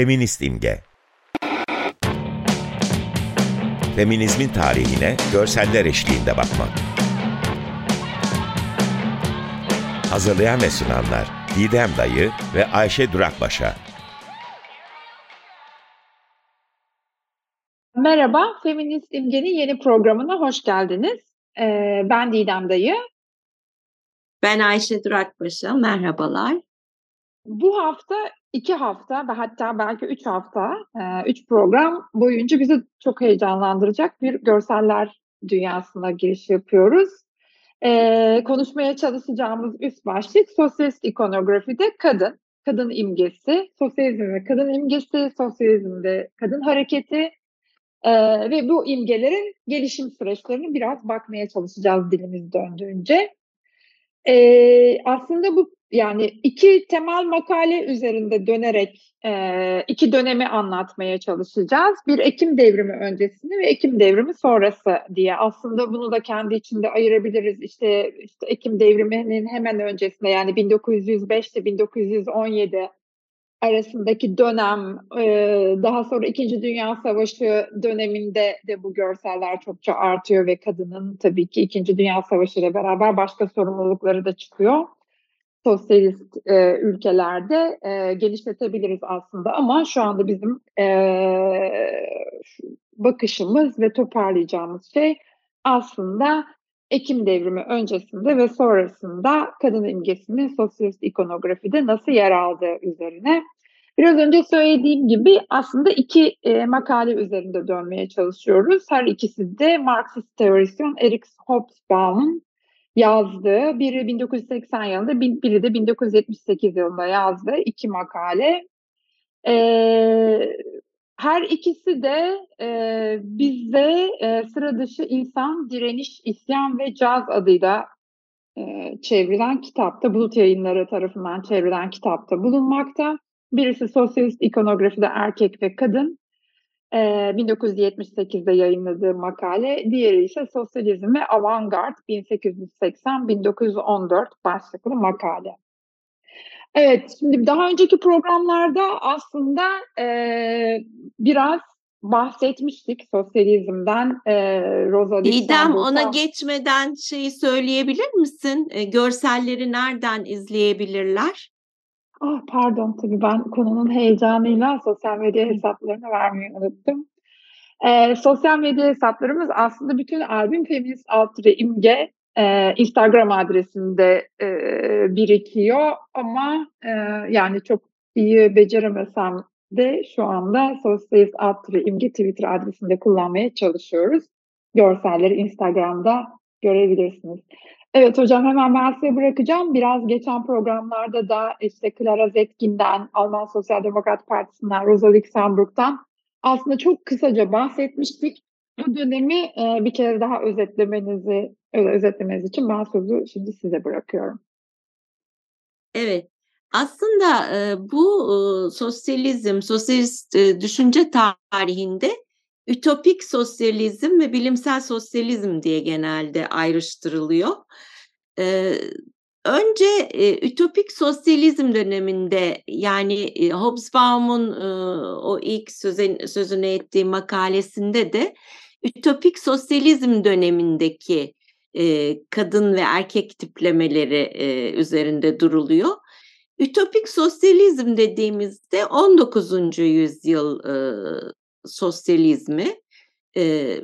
Feminist imge. Feminizmin tarihine görseller eşliğinde bakmak. Hazırlayan ve sunanlar Didem Dayı ve Ayşe Durakbaşa. Merhaba, Feminist İmge'nin yeni programına hoş geldiniz. Ee, ben Didem Dayı. Ben Ayşe Durakbaşı, merhabalar. Bu hafta iki hafta ve hatta belki üç hafta, üç program boyunca bizi çok heyecanlandıracak bir görseller dünyasına giriş yapıyoruz. Konuşmaya çalışacağımız üst başlık sosyalist ikonografide kadın, kadın imgesi, sosyalizm ve kadın imgesi, sosyalizmde kadın hareketi ve bu imgelerin gelişim süreçlerini biraz bakmaya çalışacağız dilimiz döndüğünce. Ee, aslında bu yani iki temel makale üzerinde dönerek e, iki dönemi anlatmaya çalışacağız. Bir Ekim devrimi öncesini ve Ekim devrimi sonrası diye. Aslında bunu da kendi içinde ayırabiliriz. İşte, işte Ekim devriminin hemen öncesinde yani 1905 ile 1917 arasındaki dönem, e, daha sonra İkinci Dünya Savaşı döneminde de bu görseller çokça artıyor ve kadının tabii ki İkinci Dünya Savaşı ile beraber başka sorumlulukları da çıkıyor. Sosyalist e, ülkelerde e, genişletebiliriz aslında ama şu anda bizim e, bakışımız ve toparlayacağımız şey aslında Ekim devrimi öncesinde ve sonrasında kadın imgesinin sosyalist ikonografide nasıl yer aldığı üzerine. Biraz önce söylediğim gibi aslında iki e, makale üzerinde dönmeye çalışıyoruz. Her ikisi de Marksist teorisyen Eric Hobsbawm'ın yazdığı, biri 1980 yılında, biri de 1978 yılında yazdığı iki makale. Ee, her ikisi de e, bizde e, sıra dışı insan, direniş, isyan ve caz adıyla e, çevrilen kitapta, Bulut Yayınları tarafından çevrilen kitapta bulunmakta. Birisi Sosyalist ikonografide Erkek ve Kadın, e, 1978'de yayınladığı makale. Diğeri ise Sosyalizm ve Avantgard 1880-1914 başlıklı makale. Evet, şimdi daha önceki programlarda aslında e, biraz bahsetmiştik sosyalizmden. E, Rosa Didem ona geçmeden şeyi söyleyebilir misin? E, görselleri nereden izleyebilirler? Ah pardon tabii ben konunun heyecanıyla sosyal medya hesaplarını vermeyi unuttum. E, sosyal medya hesaplarımız aslında bütün albüm feminist alt imge e, Instagram adresinde e, birikiyor ama e, yani çok iyi beceremesem de şu anda Sosyalist Altri imge Twitter adresinde kullanmaya çalışıyoruz. Görselleri Instagram'da görebilirsiniz. Evet hocam hemen ben size bırakacağım. Biraz geçen programlarda da işte Clara Zetkin'den, Alman Sosyal Demokrat Partisi'nden, Rosa Luxemburg'dan aslında çok kısaca bahsetmiştik. Bu dönemi e, bir kere daha özetlemenizi özetlemeniz için ben sözü şimdi size bırakıyorum. Evet. Aslında e, bu e, sosyalizm, sosyalist e, düşünce tarihinde ütopik sosyalizm ve bilimsel sosyalizm diye genelde ayrıştırılıyor. Önce e, ütopik sosyalizm döneminde yani e, Hobsbawm'un e, o ilk sözünü ettiği makalesinde de ütopik sosyalizm dönemindeki e, kadın ve erkek tiplemeleri üzerinde duruluyor. Ütopik sosyalizm dediğimizde 19. yüzyıl sosyalizmi e,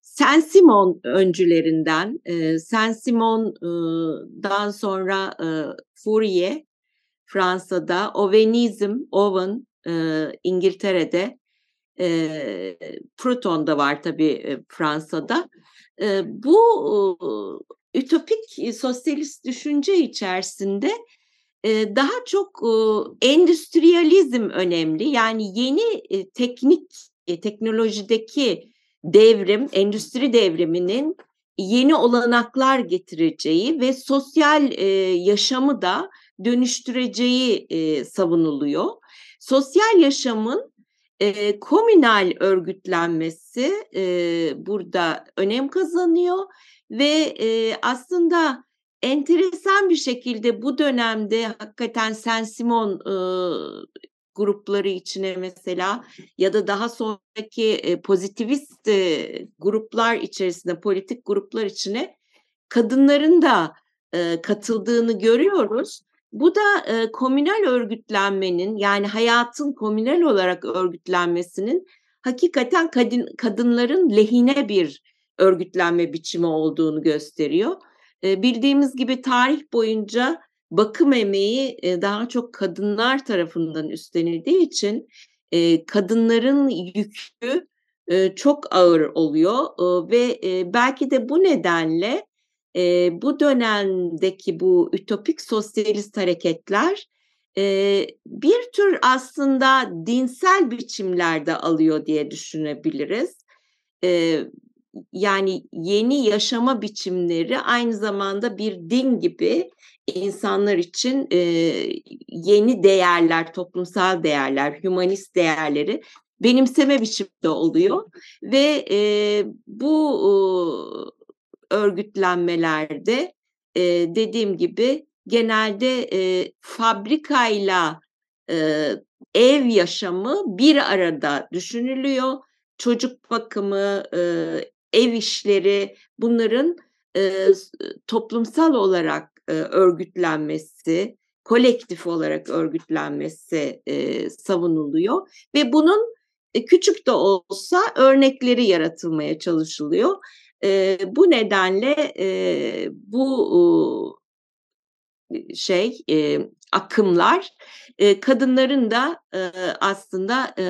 Saint-Simon öncülerinden, e, Saint-Simon'dan sonra e, Fourier Fransa'da, Ovenizm, Owen e, İngiltere'de, e, Proton'da var tabii e, Fransa'da. E, bu e, ütopik sosyalist düşünce içerisinde e, daha çok endüstriyalizm önemli. Yani yeni teknik, e, teknolojideki devrim, endüstri devriminin yeni olanaklar getireceği ve sosyal yaşamı da dönüştüreceği savunuluyor. Sosyal yaşamın komünal örgütlenmesi burada önem kazanıyor ve e, aslında enteresan bir şekilde bu dönemde hakikaten Saint Simon e, grupları içine mesela ya da daha sonraki e, pozitivist e, gruplar içerisinde, politik gruplar içine kadınların da e, katıldığını görüyoruz. Bu da e, komünel örgütlenmenin yani hayatın komünel olarak örgütlenmesinin hakikaten kadın kadınların lehine bir örgütlenme biçimi olduğunu gösteriyor. Bildiğimiz gibi tarih boyunca bakım emeği daha çok kadınlar tarafından üstlenildiği için kadınların yükü çok ağır oluyor ve belki de bu nedenle bu dönemdeki bu ütopik sosyalist hareketler bir tür aslında dinsel biçimlerde alıyor diye düşünebiliriz. Yani yeni yaşama biçimleri aynı zamanda bir din gibi insanlar için e, yeni değerler, toplumsal değerler, humanist değerleri benimseme biçimde oluyor ve e, bu e, örgütlenmelerde e, dediğim gibi genelde e, fabrikayla e, ev yaşamı bir arada düşünülüyor. Çocuk bakımı, ev işleri bunların e, toplumsal olarak e, örgütlenmesi, kolektif olarak örgütlenmesi e, savunuluyor ve bunun e, küçük de olsa örnekleri yaratılmaya çalışılıyor. E, bu nedenle e, bu e, şey e, akımlar e, kadınların da e, aslında e,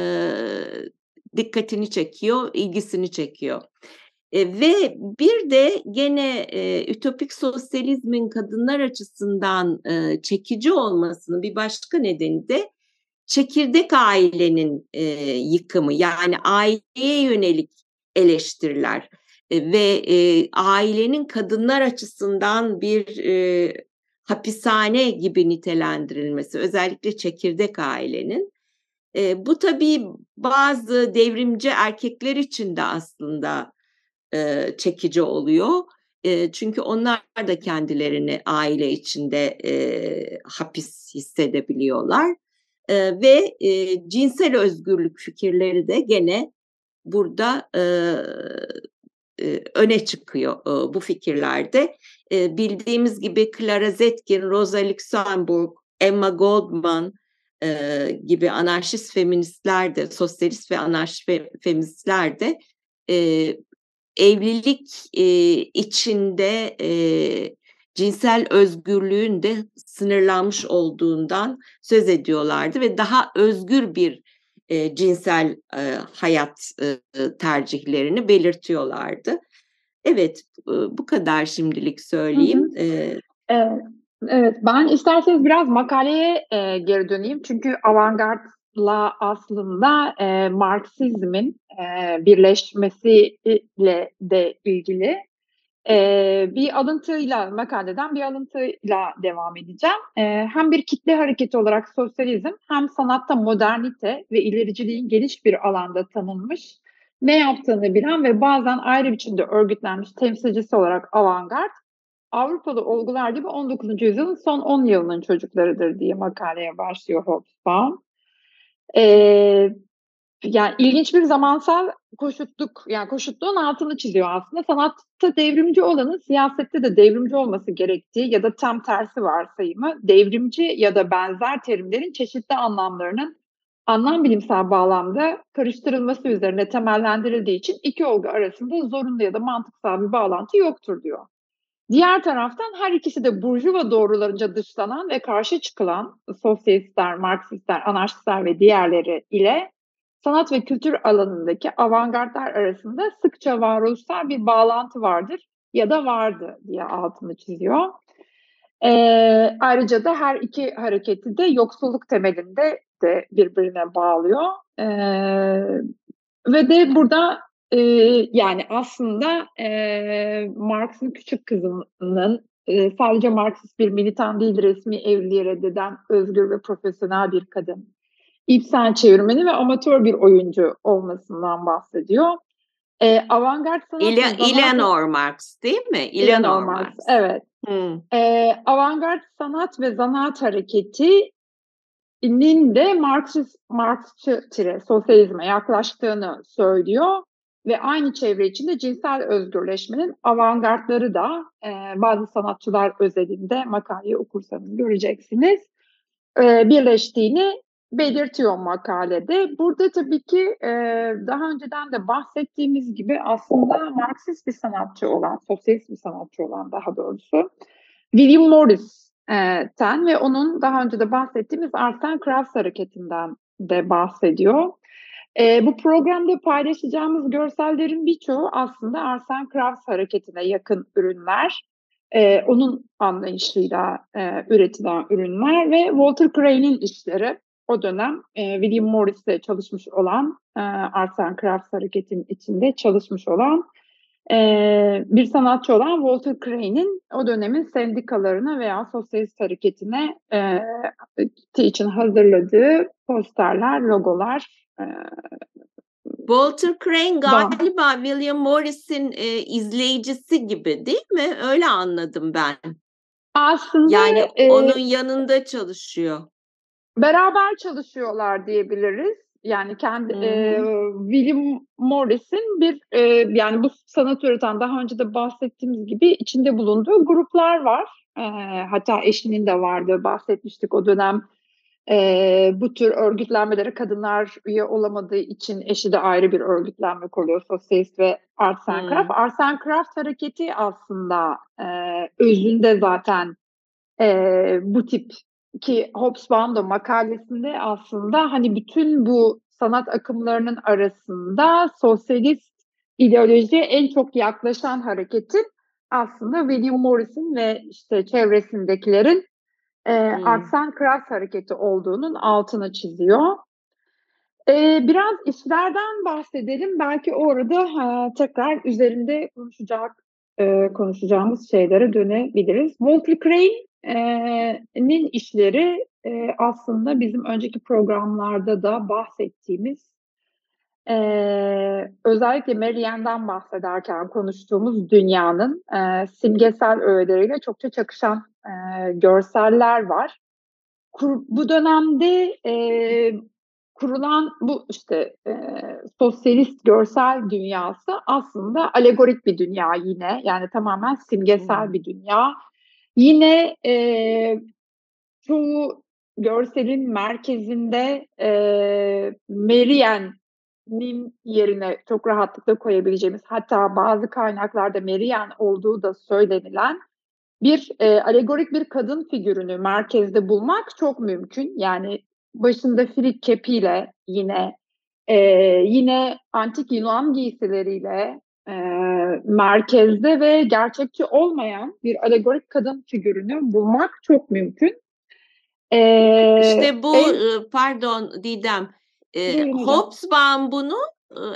dikkatini çekiyor, ilgisini çekiyor. E, ve bir de gene e, ütopik sosyalizmin kadınlar açısından e, çekici olmasının bir başka nedeni de çekirdek ailenin e, yıkımı. Yani aileye yönelik eleştiriler. E, ve e, ailenin kadınlar açısından bir e, hapishane gibi nitelendirilmesi özellikle çekirdek ailenin. E, bu tabii bazı devrimci erkekler için de aslında e, çekici oluyor. E, çünkü onlar da kendilerini aile içinde e, hapis hissedebiliyorlar. E, ve e, cinsel özgürlük fikirleri de gene burada e, e, öne çıkıyor e, bu fikirlerde. E, bildiğimiz gibi Clara Zetkin, Rosa Luxemburg, Emma Goldman e, gibi anarşist feministler de, sosyalist ve anarşist feministler de e, evlilik e, içinde e, cinsel özgürlüğün de sınırlanmış olduğundan söz ediyorlardı ve daha özgür bir e, cinsel e, hayat e, tercihlerini belirtiyorlardı. Evet, e, bu kadar şimdilik söyleyeyim. Hı hı. E, evet. Evet, ben isterseniz biraz makaleye e, geri döneyim. Çünkü avantgard la aslında e, Marksizmin e, birleşmesiyle de ilgili e, bir alıntıyla, makaleden bir alıntıyla devam edeceğim. E, hem bir kitle hareketi olarak sosyalizm hem sanatta modernite ve ilericiliğin geniş bir alanda tanınmış, ne yaptığını bilen ve bazen ayrı biçimde örgütlenmiş temsilcisi olarak avantgard, Avrupalı olgular gibi 19. yüzyılın son 10 yılının çocuklarıdır diye makaleye başlıyor Hobsbawm. Ee, yani ilginç bir zamansal koşutluk, yani koşutluğun altını çiziyor aslında. Sanatta devrimci olanın siyasette de devrimci olması gerektiği ya da tam tersi varsayımı, devrimci ya da benzer terimlerin çeşitli anlamlarının anlam bilimsel bağlamda karıştırılması üzerine temellendirildiği için iki olgu arasında zorunlu ya da mantıksal bir bağlantı yoktur diyor. Diğer taraftan her ikisi de burjuva doğrularınca dışlanan ve karşı çıkılan sosyalistler, Marksistler, anarşistler ve diğerleri ile sanat ve kültür alanındaki avantgardlar arasında sıkça varoluşsal bir bağlantı vardır ya da vardı diye altını çiziyor. Ee, ayrıca da her iki hareketi de yoksulluk temelinde de birbirine bağlıyor. Ee, ve de burada e, yani aslında e, Marx'ın küçük kızının e, sadece Marksist bir militan değil resmi evliliği reddeden özgür ve profesyonel bir kadın. İpsen çevirmeni ve amatör bir oyuncu olmasından bahsediyor. E, avantgard sanat... İle, Eleanor Marx değil mi? Eleanor Marx, Marx. evet. Hmm. E, avantgard sanat ve zanaat hareketi nin de Marksist, Marksçı tire sosyalizme yaklaştığını söylüyor ve aynı çevre içinde cinsel özgürleşmenin avantgardları da e, bazı sanatçılar özelinde makaleyi okursanız göreceksiniz e, birleştiğini belirtiyor makalede. Burada tabii ki e, daha önceden de bahsettiğimiz gibi aslında Marksist bir sanatçı olan, sosyalist bir sanatçı olan daha doğrusu William Morris'ten ve onun daha önce de bahsettiğimiz Arts and Crafts hareketinden de bahsediyor. E, bu programda paylaşacağımız görsellerin birçoğu aslında Arts and Crafts hareketine yakın ürünler. E, onun anlayışıyla e, üretilen ürünler ve Walter Crane'in işleri o dönem e, William Morris'le çalışmış olan e, Arts and Crafts hareketin içinde çalışmış olan e, bir sanatçı olan Walter Crane'in o dönemin sendikalarına veya sosyalist hareketine e, için hazırladığı posterler, logolar. E, Walter Crane galiba da. William Morris'in e, izleyicisi gibi değil mi? Öyle anladım ben. Aslında yani e, onun yanında çalışıyor. Beraber çalışıyorlar diyebiliriz. Yani kendi e, William Morris'in bir e, yani bu sanat üreten daha önce de bahsettiğimiz gibi içinde bulunduğu gruplar var. E, hatta eşinin de vardı bahsetmiştik o dönem. E, bu tür örgütlenmelere kadınlar üye olamadığı için eşi de ayrı bir örgütlenme kuruyor. Sosyalist ve Arts and Craft. Hmm. Arts and Craft hareketi aslında e, özünde zaten e, bu tip ki Hobsbawm da makalesinde aslında hani bütün bu sanat akımlarının arasında sosyalist ideolojiye en çok yaklaşan hareketin aslında William Morris'in ve işte çevresindekilerin e, hmm. Arts and Crafts hareketi olduğunun altını çiziyor. E, biraz işlerden bahsedelim. Belki orada ha, tekrar üzerinde konuşacak e, konuşacağımız şeylere dönebiliriz. Walter Crane'nin işleri e, aslında bizim önceki programlarda da bahsettiğimiz e, özellikle Marianne'den bahsederken konuştuğumuz dünyanın e, simgesel öğeleriyle çokça çakışan e, görseller var. Kur, bu dönemde e, kurulan bu işte e, sosyalist görsel dünyası aslında alegorik bir dünya yine yani tamamen simgesel hmm. bir dünya. Yine e, çoğu görselin merkezinde e, Marianne'nin yerine çok rahatlıkla koyabileceğimiz hatta bazı kaynaklarda Marianne olduğu da söylenilen bir e, alegorik bir kadın figürünü merkezde bulmak çok mümkün. Yani başında frik kepiyle yine e, yine antik Yunan giysileriyle e, merkezde ve gerçekçi olmayan bir alegorik kadın figürünü bulmak çok mümkün. E, işte bu en, pardon Didem e, Hobsbawm bunu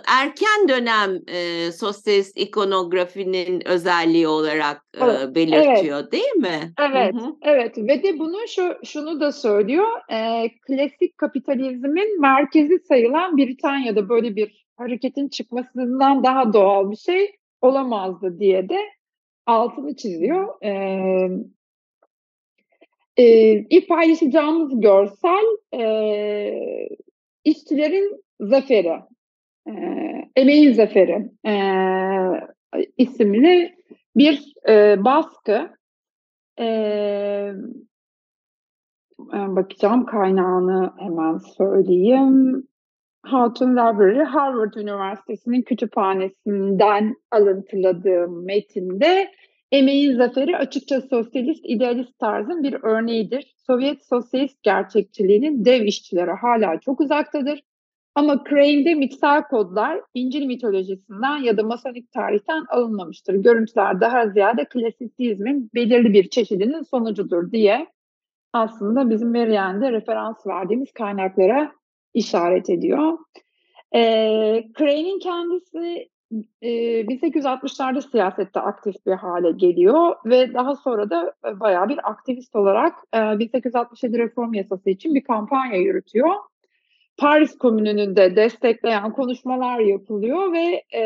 erken dönem e, sosyalist ikonografinin özelliği olarak e, belirtiyor evet. değil mi? Evet, Hı-hı. evet ve de bunu şu şunu da söylüyor. E, klasik kapitalizmin merkezi sayılan Britanya'da böyle bir hareketin çıkmasından daha doğal bir şey olamazdı diye de altını çiziyor. E, e, ilk paylaşacağımız görsel e, işçilerin zaferi e, Emeğin Zaferi e, isimli bir e, baskı. E, bakacağım kaynağını hemen söyleyeyim. Hatun Library, Harvard Üniversitesi'nin kütüphanesinden alıntıladığım metinde Emeğin zaferi açıkça sosyalist, idealist tarzın bir örneğidir. Sovyet sosyalist gerçekçiliğinin dev işçilere hala çok uzaktadır. Ama Crane'de mitsel kodlar İncil mitolojisinden ya da masonik tarihten alınmamıştır. Görüntüler daha ziyade klasisizmin belirli bir çeşidinin sonucudur diye aslında bizim Marianne'de referans verdiğimiz kaynaklara işaret ediyor. E, Crane'in kendisi e, 1860'larda siyasette aktif bir hale geliyor ve daha sonra da bayağı bir aktivist olarak e, 1867 reform yasası için bir kampanya yürütüyor. Paris Komünü'nü de destekleyen konuşmalar yapılıyor ve e,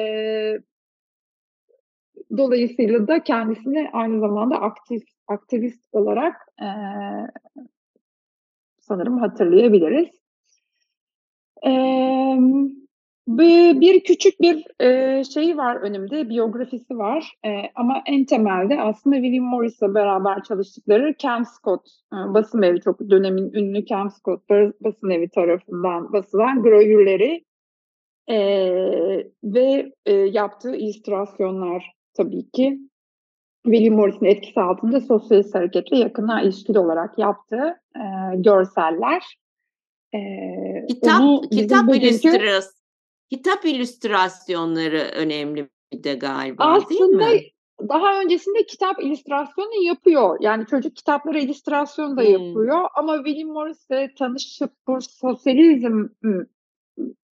dolayısıyla da kendisini aynı zamanda aktif aktivist olarak e, sanırım hatırlayabiliriz. Eee bir küçük bir, eee, şeyi var önümde, biyografisi var, eee, ama en temelde aslında William Morris'le beraber çalıştıkları Kelmscott, eee, basınevi, çok dönemin ünlü Kelmscott ba basınevi tarafından basılan gravürleri, eee, ve, yaptığı illüstrasyonlar tabii ki. William Morris'in etkisi altında sosyalist hareketle yakından ilişkili olarak yaptığı, görseller. Kitap kitap bugünkü kitap illüstrasyonları önemli bir de galiba, değil Aslında mi? daha öncesinde kitap illüstrasyonu yapıyor. Yani çocuk kitapları illüstrasyon da Hımm. yapıyor ama William Morris'le tanışıp bu sosyalizm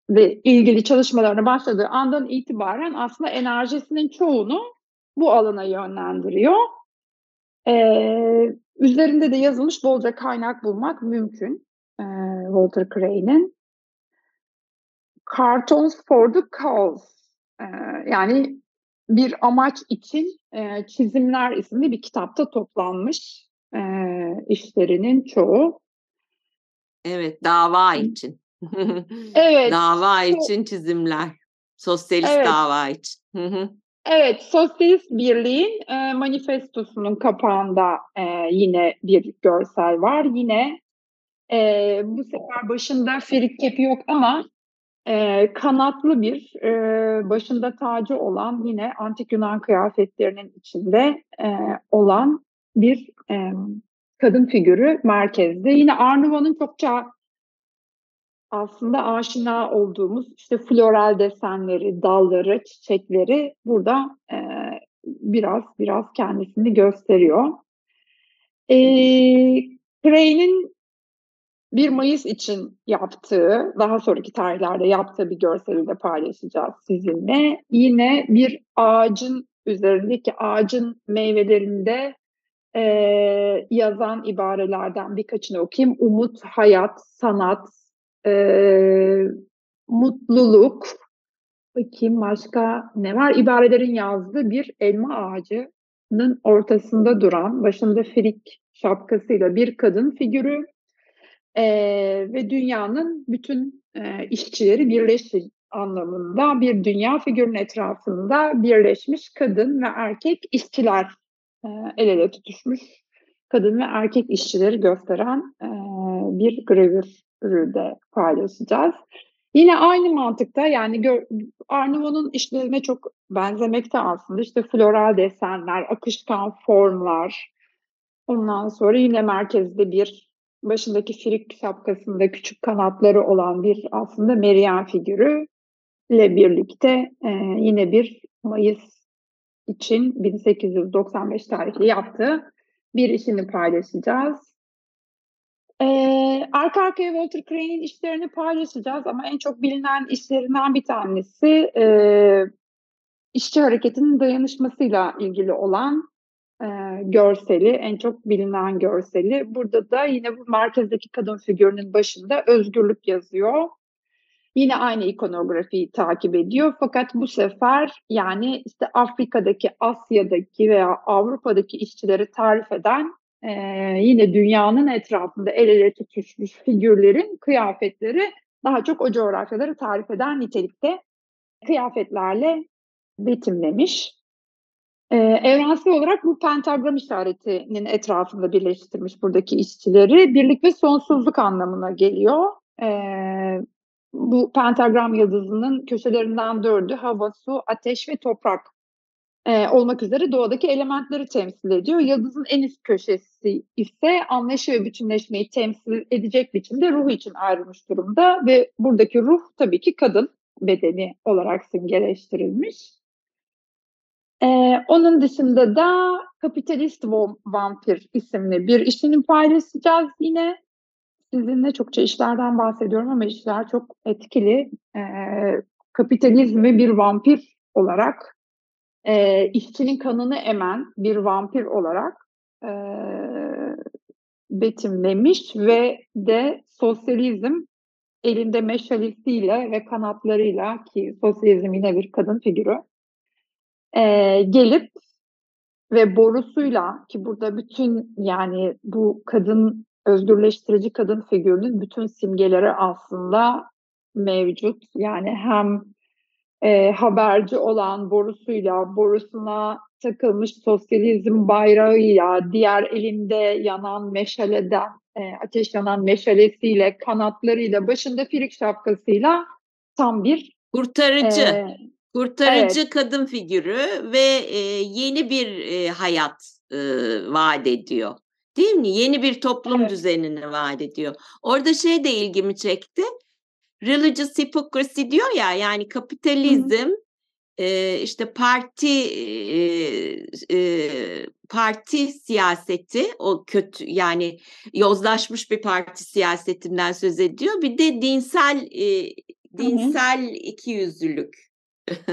ve ilgili çalışmalarına başladığı andan itibaren aslında enerjisinin çoğunu bu alana yönlendiriyor. Eee, üzerinde de yazılmış bolca kaynak bulmak mümkün, eee, Walter Crane'in. Cartoons for the Cause, eee, yani bir amaç için, eee, Çizimler isimli bir kitapta toplanmış, eee, işlerinin çoğu. Evet, dava için. Evet, Dava için çizimler. Sosyalist Evet. dava için. Evet, Sosyalist Birliği'nin, eee, manifestosunun kapağında, eee, yine bir görsel var. Yine, eee, bu sefer başında Ferit Kepi yok ama, eee, kanatlı bir, eee, başında tacı olan yine antik Yunan kıyafetlerinin içinde, eee, olan bir, emm, kadın figürü merkezde. Yine Art Nouveau'nun çokça aslında aşina olduğumuz, işte, floral desenleri, dalları, çiçekleri burada, eee, biraz biraz kendisini gösteriyor. Eee, Crane'in 1 Mayıs için yaptığı, daha sonraki tarihlerde yaptığı bir görseli de paylaşacağız sizinle. Yine bir ağacın üzerindeki ağacın meyvelerinde, eee, yazan ibarelerden birkaçını okuyayım. Umut, hayat, sanat, eee, mutluluk, bakayım başka ne var? İbarelerin yazdığı bir elma ağacının ortasında duran, başında frik şapkasıyla bir kadın figürü, eee, ve dünyanın bütün, eee, işçileri birleşir anlamında bir dünya figürünün etrafında birleşmiş kadın ve erkek işçiler, eee, el ele tutuşmuş kadın ve erkek işçileri gösteren, eee, bir gravürü de paylaşacağız. Yine aynı mantıkta, yani Nouveau'nun işlerine çok benzemekte aslında. İşte, floral desenler, akışkan formlar, ondan sonra yine merkezde bir, başındaki frik şapkasında küçük kanatları olan bir aslında Meryem figürüyle birlikte, eee, yine 1 Mayıs için 1895 tarihli yaptığı bir işini paylaşacağız. Eee, arka arkaya Walter Crane'in işlerini paylaşacağız ama en çok bilinen işlerinden bir tanesi, eee, işçi hareketinin dayanışmasıyla ilgili olan, eee, görseli, en çok bilinen görseli. Burada da yine bu merkezdeki kadın figürünün başında özgürlük yazıyor. Yine aynı ikonografiyi takip ediyor fakat bu sefer, yani, işte, Afrika'daki, Asya'daki veya Avrupa'daki işçileri tarif eden, eee, yine dünyanın etrafında el ele tutuşmuş figürlerin kıyafetleri daha çok o coğrafyaları tarif eden nitelikte kıyafetlerle betimlemiş. Eee, evrensel olarak bu pentagram işaretinin etrafında birleştirmiş buradaki işçileri. Birlik ve sonsuzluk anlamına geliyor. Eee, bu pentagram yıldızının köşelerinden 4'ü hava, su, ateş ve toprak, eee, olmak üzere doğadaki elementleri temsil ediyor. Yıldızın en üst köşesi ise anlayışı ve bütünleşmeyi temsil edecek biçimde ruh için ayrılmış durumda ve buradaki ruh tabii ki kadın bedeni olarak simgeleştirilmiş. Eee, onun dışında da Kapitalist Vampir isimli bir işini paylaşacağız yine. Sizinle çokça işlerden bahsediyorum ama işler çok etkili. Eee, kapitalizmi bir vampir olarak, eee, işçinin kanını emen bir vampir olarak, eee, betimlemiş ve de sosyalizm elinde meşalesiyle ve kanatlarıyla ki sosyalizm yine bir kadın figürü, eee, gelip ve borusuyla ki burada bütün, yani, bu kadın özgürleştirici kadın figürünün bütün simgeleri aslında mevcut. Yani hem e, haberci olan borusuyla, borusuna takılmış sosyalizm bayrağıyla, diğer elinde yanan meşaleden, e, ateş yanan meşalesiyle, kanatlarıyla, başında firik şapkasıyla tam bir kurtarıcı. E, kurtarıcı evet. kadın figürü ve e, yeni bir e, hayat e, vaat ediyor. Değil mi? Yeni bir toplum evet. düzenini vaat ediyor. Orada şey de ilgimi çekti. Religious hypocrisy diyor ya yani kapitalizm e, işte parti e, e, parti siyaseti o kötü yani yozlaşmış bir parti siyasetinden söz ediyor. Bir de dinsel e, dinsel ikiyüzlülük.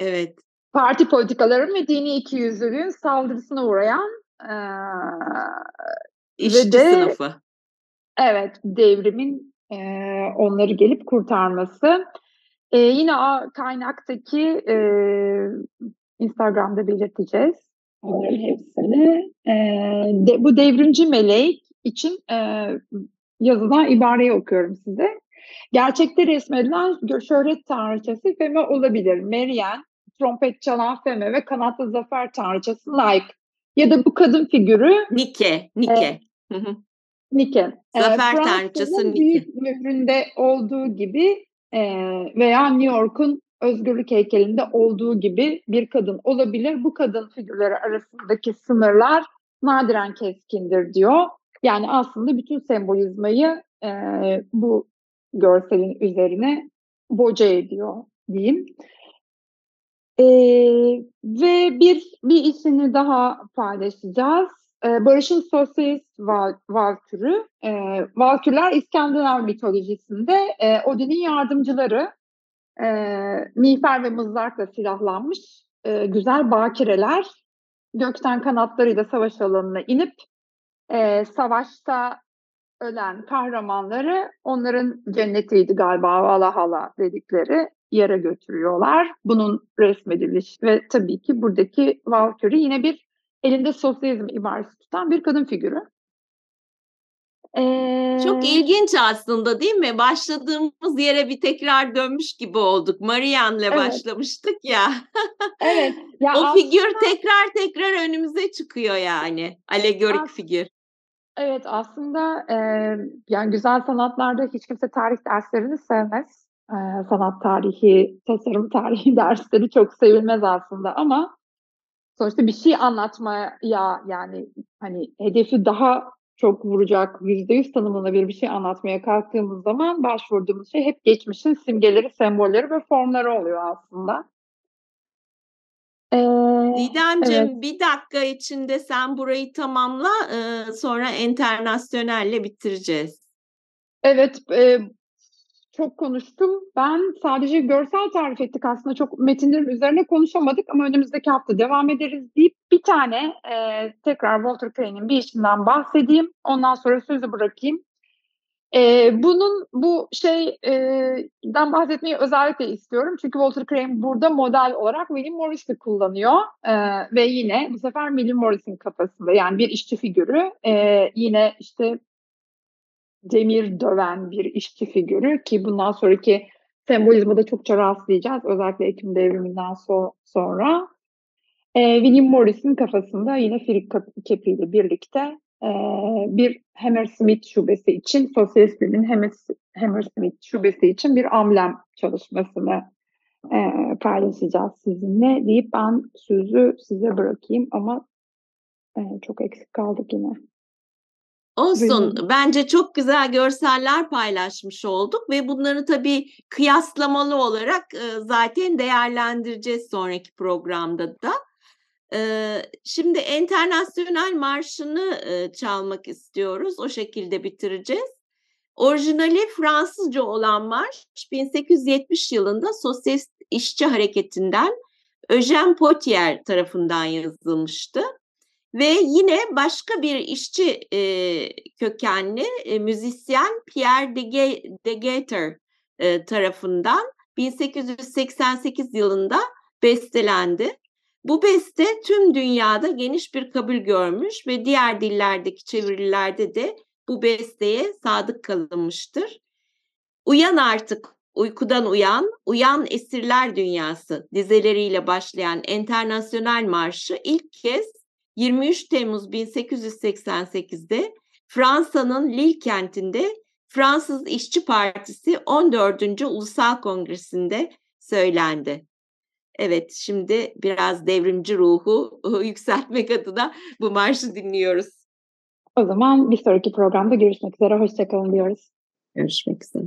evet. Parti politikaları ve dini ikiyüzlülüğün saldırısına uğrayan e, işçi de, sınıfı. Evet, devrimin e, onları gelip kurtarması. E, yine kaynaktaki e, Instagram'da belirteceğiz onların hepsini. E, de, bu devrimci melek için e, yazılan ibareyi okuyorum size. Gerçekte resmedilen şöhret tanrıçası Feme olabilir. Marian, trompet çalan Feme ve kanatlı zafer tanrıçası Nike. Ya da bu kadın figürü Nike, Nike. E, Nike. Zafer e, tanrıçası Nike. mühründe olduğu gibi e, veya New York'un özgürlük heykelinde olduğu gibi bir kadın olabilir. Bu kadın figürleri arasındaki sınırlar nadiren keskindir diyor. Yani aslında bütün sembolizmayı e, bu görselin üzerine boca ediyor diyeyim. Ee, ve bir bir ismini daha paylaşacağız. Ee, Barış'ın sosyalist val, valkürü. Ee, valkürler İskandinav mitolojisinde e, Odin'in yardımcıları. E, miğfer ve mızrakla silahlanmış e, güzel bakireler. Gökten kanatlarıyla savaş alanına inip e, savaşta ölen kahramanları onların cennetiydi galiba Valhalla dedikleri yere götürüyorlar. Bunun resmediliş ve tabii ki buradaki Valkyrie yine bir elinde sosyalizm ibaresi tutan bir kadın figürü. Ee... Çok ilginç aslında değil mi? Başladığımız yere bir tekrar dönmüş gibi olduk. Marianne'le evet. başlamıştık ya. evet. Ya o aslında... figür tekrar tekrar önümüze çıkıyor yani. Alegorik As- figür. Evet aslında e, yani güzel sanatlarda hiç kimse tarih derslerini sevmez. E, sanat tarihi, tasarım tarihi dersleri çok sevilmez aslında ama sonuçta bir şey anlatmaya yani hani hedefi daha çok vuracak, yüzde yüz tanımlanabilir bir şey anlatmaya kalktığımız zaman başvurduğumuz şey hep geçmişin simgeleri, sembolleri ve formları oluyor aslında. Didemciğim evet. bir dakika içinde sen burayı tamamla e, sonra internasyonelle bitireceğiz. Evet e, çok konuştum. Ben sadece görsel tarif ettik aslında çok metinlerin üzerine konuşamadık ama önümüzdeki hafta devam ederiz deyip bir tane e, tekrar Walter Crane'in bir işinden bahsedeyim. Ondan sonra sözü bırakayım. E, bunun bu şeyden bahsetmeyi özellikle istiyorum. Çünkü Walter Crane burada model olarak William Morris'i kullanıyor. E, ve yine bu sefer William Morris'in kafasında yani bir işçi figürü. E, yine işte demir döven bir işçi figürü ki bundan sonraki sembolizma da çokça rastlayacağız. Özellikle Ekim devriminden so sonra. E, William Morris'in kafasında yine Firik kepiyle birlikte e, bir Hammersmith şubesi için, Sosyalist Birliği'nin Hammersmith şubesi için bir amblem çalışmasını e, paylaşacağız sizinle deyip ben sözü size bırakayım ama e, çok eksik kaldık yine. Olsun. Bence çok güzel görseller paylaşmış olduk ve bunları tabii kıyaslamalı olarak zaten değerlendireceğiz sonraki programda da. Şimdi Enternasyonel Marşı'nı çalmak istiyoruz. O şekilde bitireceğiz. Orijinali Fransızca olan marş 1870 yılında Sosyalist İşçi Hareketi'nden Eugène Potier tarafından yazılmıştı. Ve yine başka bir işçi e, kökenli e, müzisyen Pierre de, de Gater e, tarafından 1888 yılında bestelendi. Bu beste tüm dünyada geniş bir kabul görmüş ve diğer dillerdeki çevirilerde de bu besteye sadık kalınmıştır. Uyan artık, uykudan uyan, uyan esirler dünyası dizeleriyle başlayan Enternasyonel Marşı ilk kez 23 Temmuz 1888'de Fransa'nın Lille kentinde Fransız İşçi Partisi 14. Ulusal Kongresi'nde söylendi. Evet, şimdi biraz devrimci ruhu yükseltmek adına bu marşı dinliyoruz. O zaman bir sonraki programda görüşmek üzere. Hoşçakalın diyoruz. Görüşmek üzere.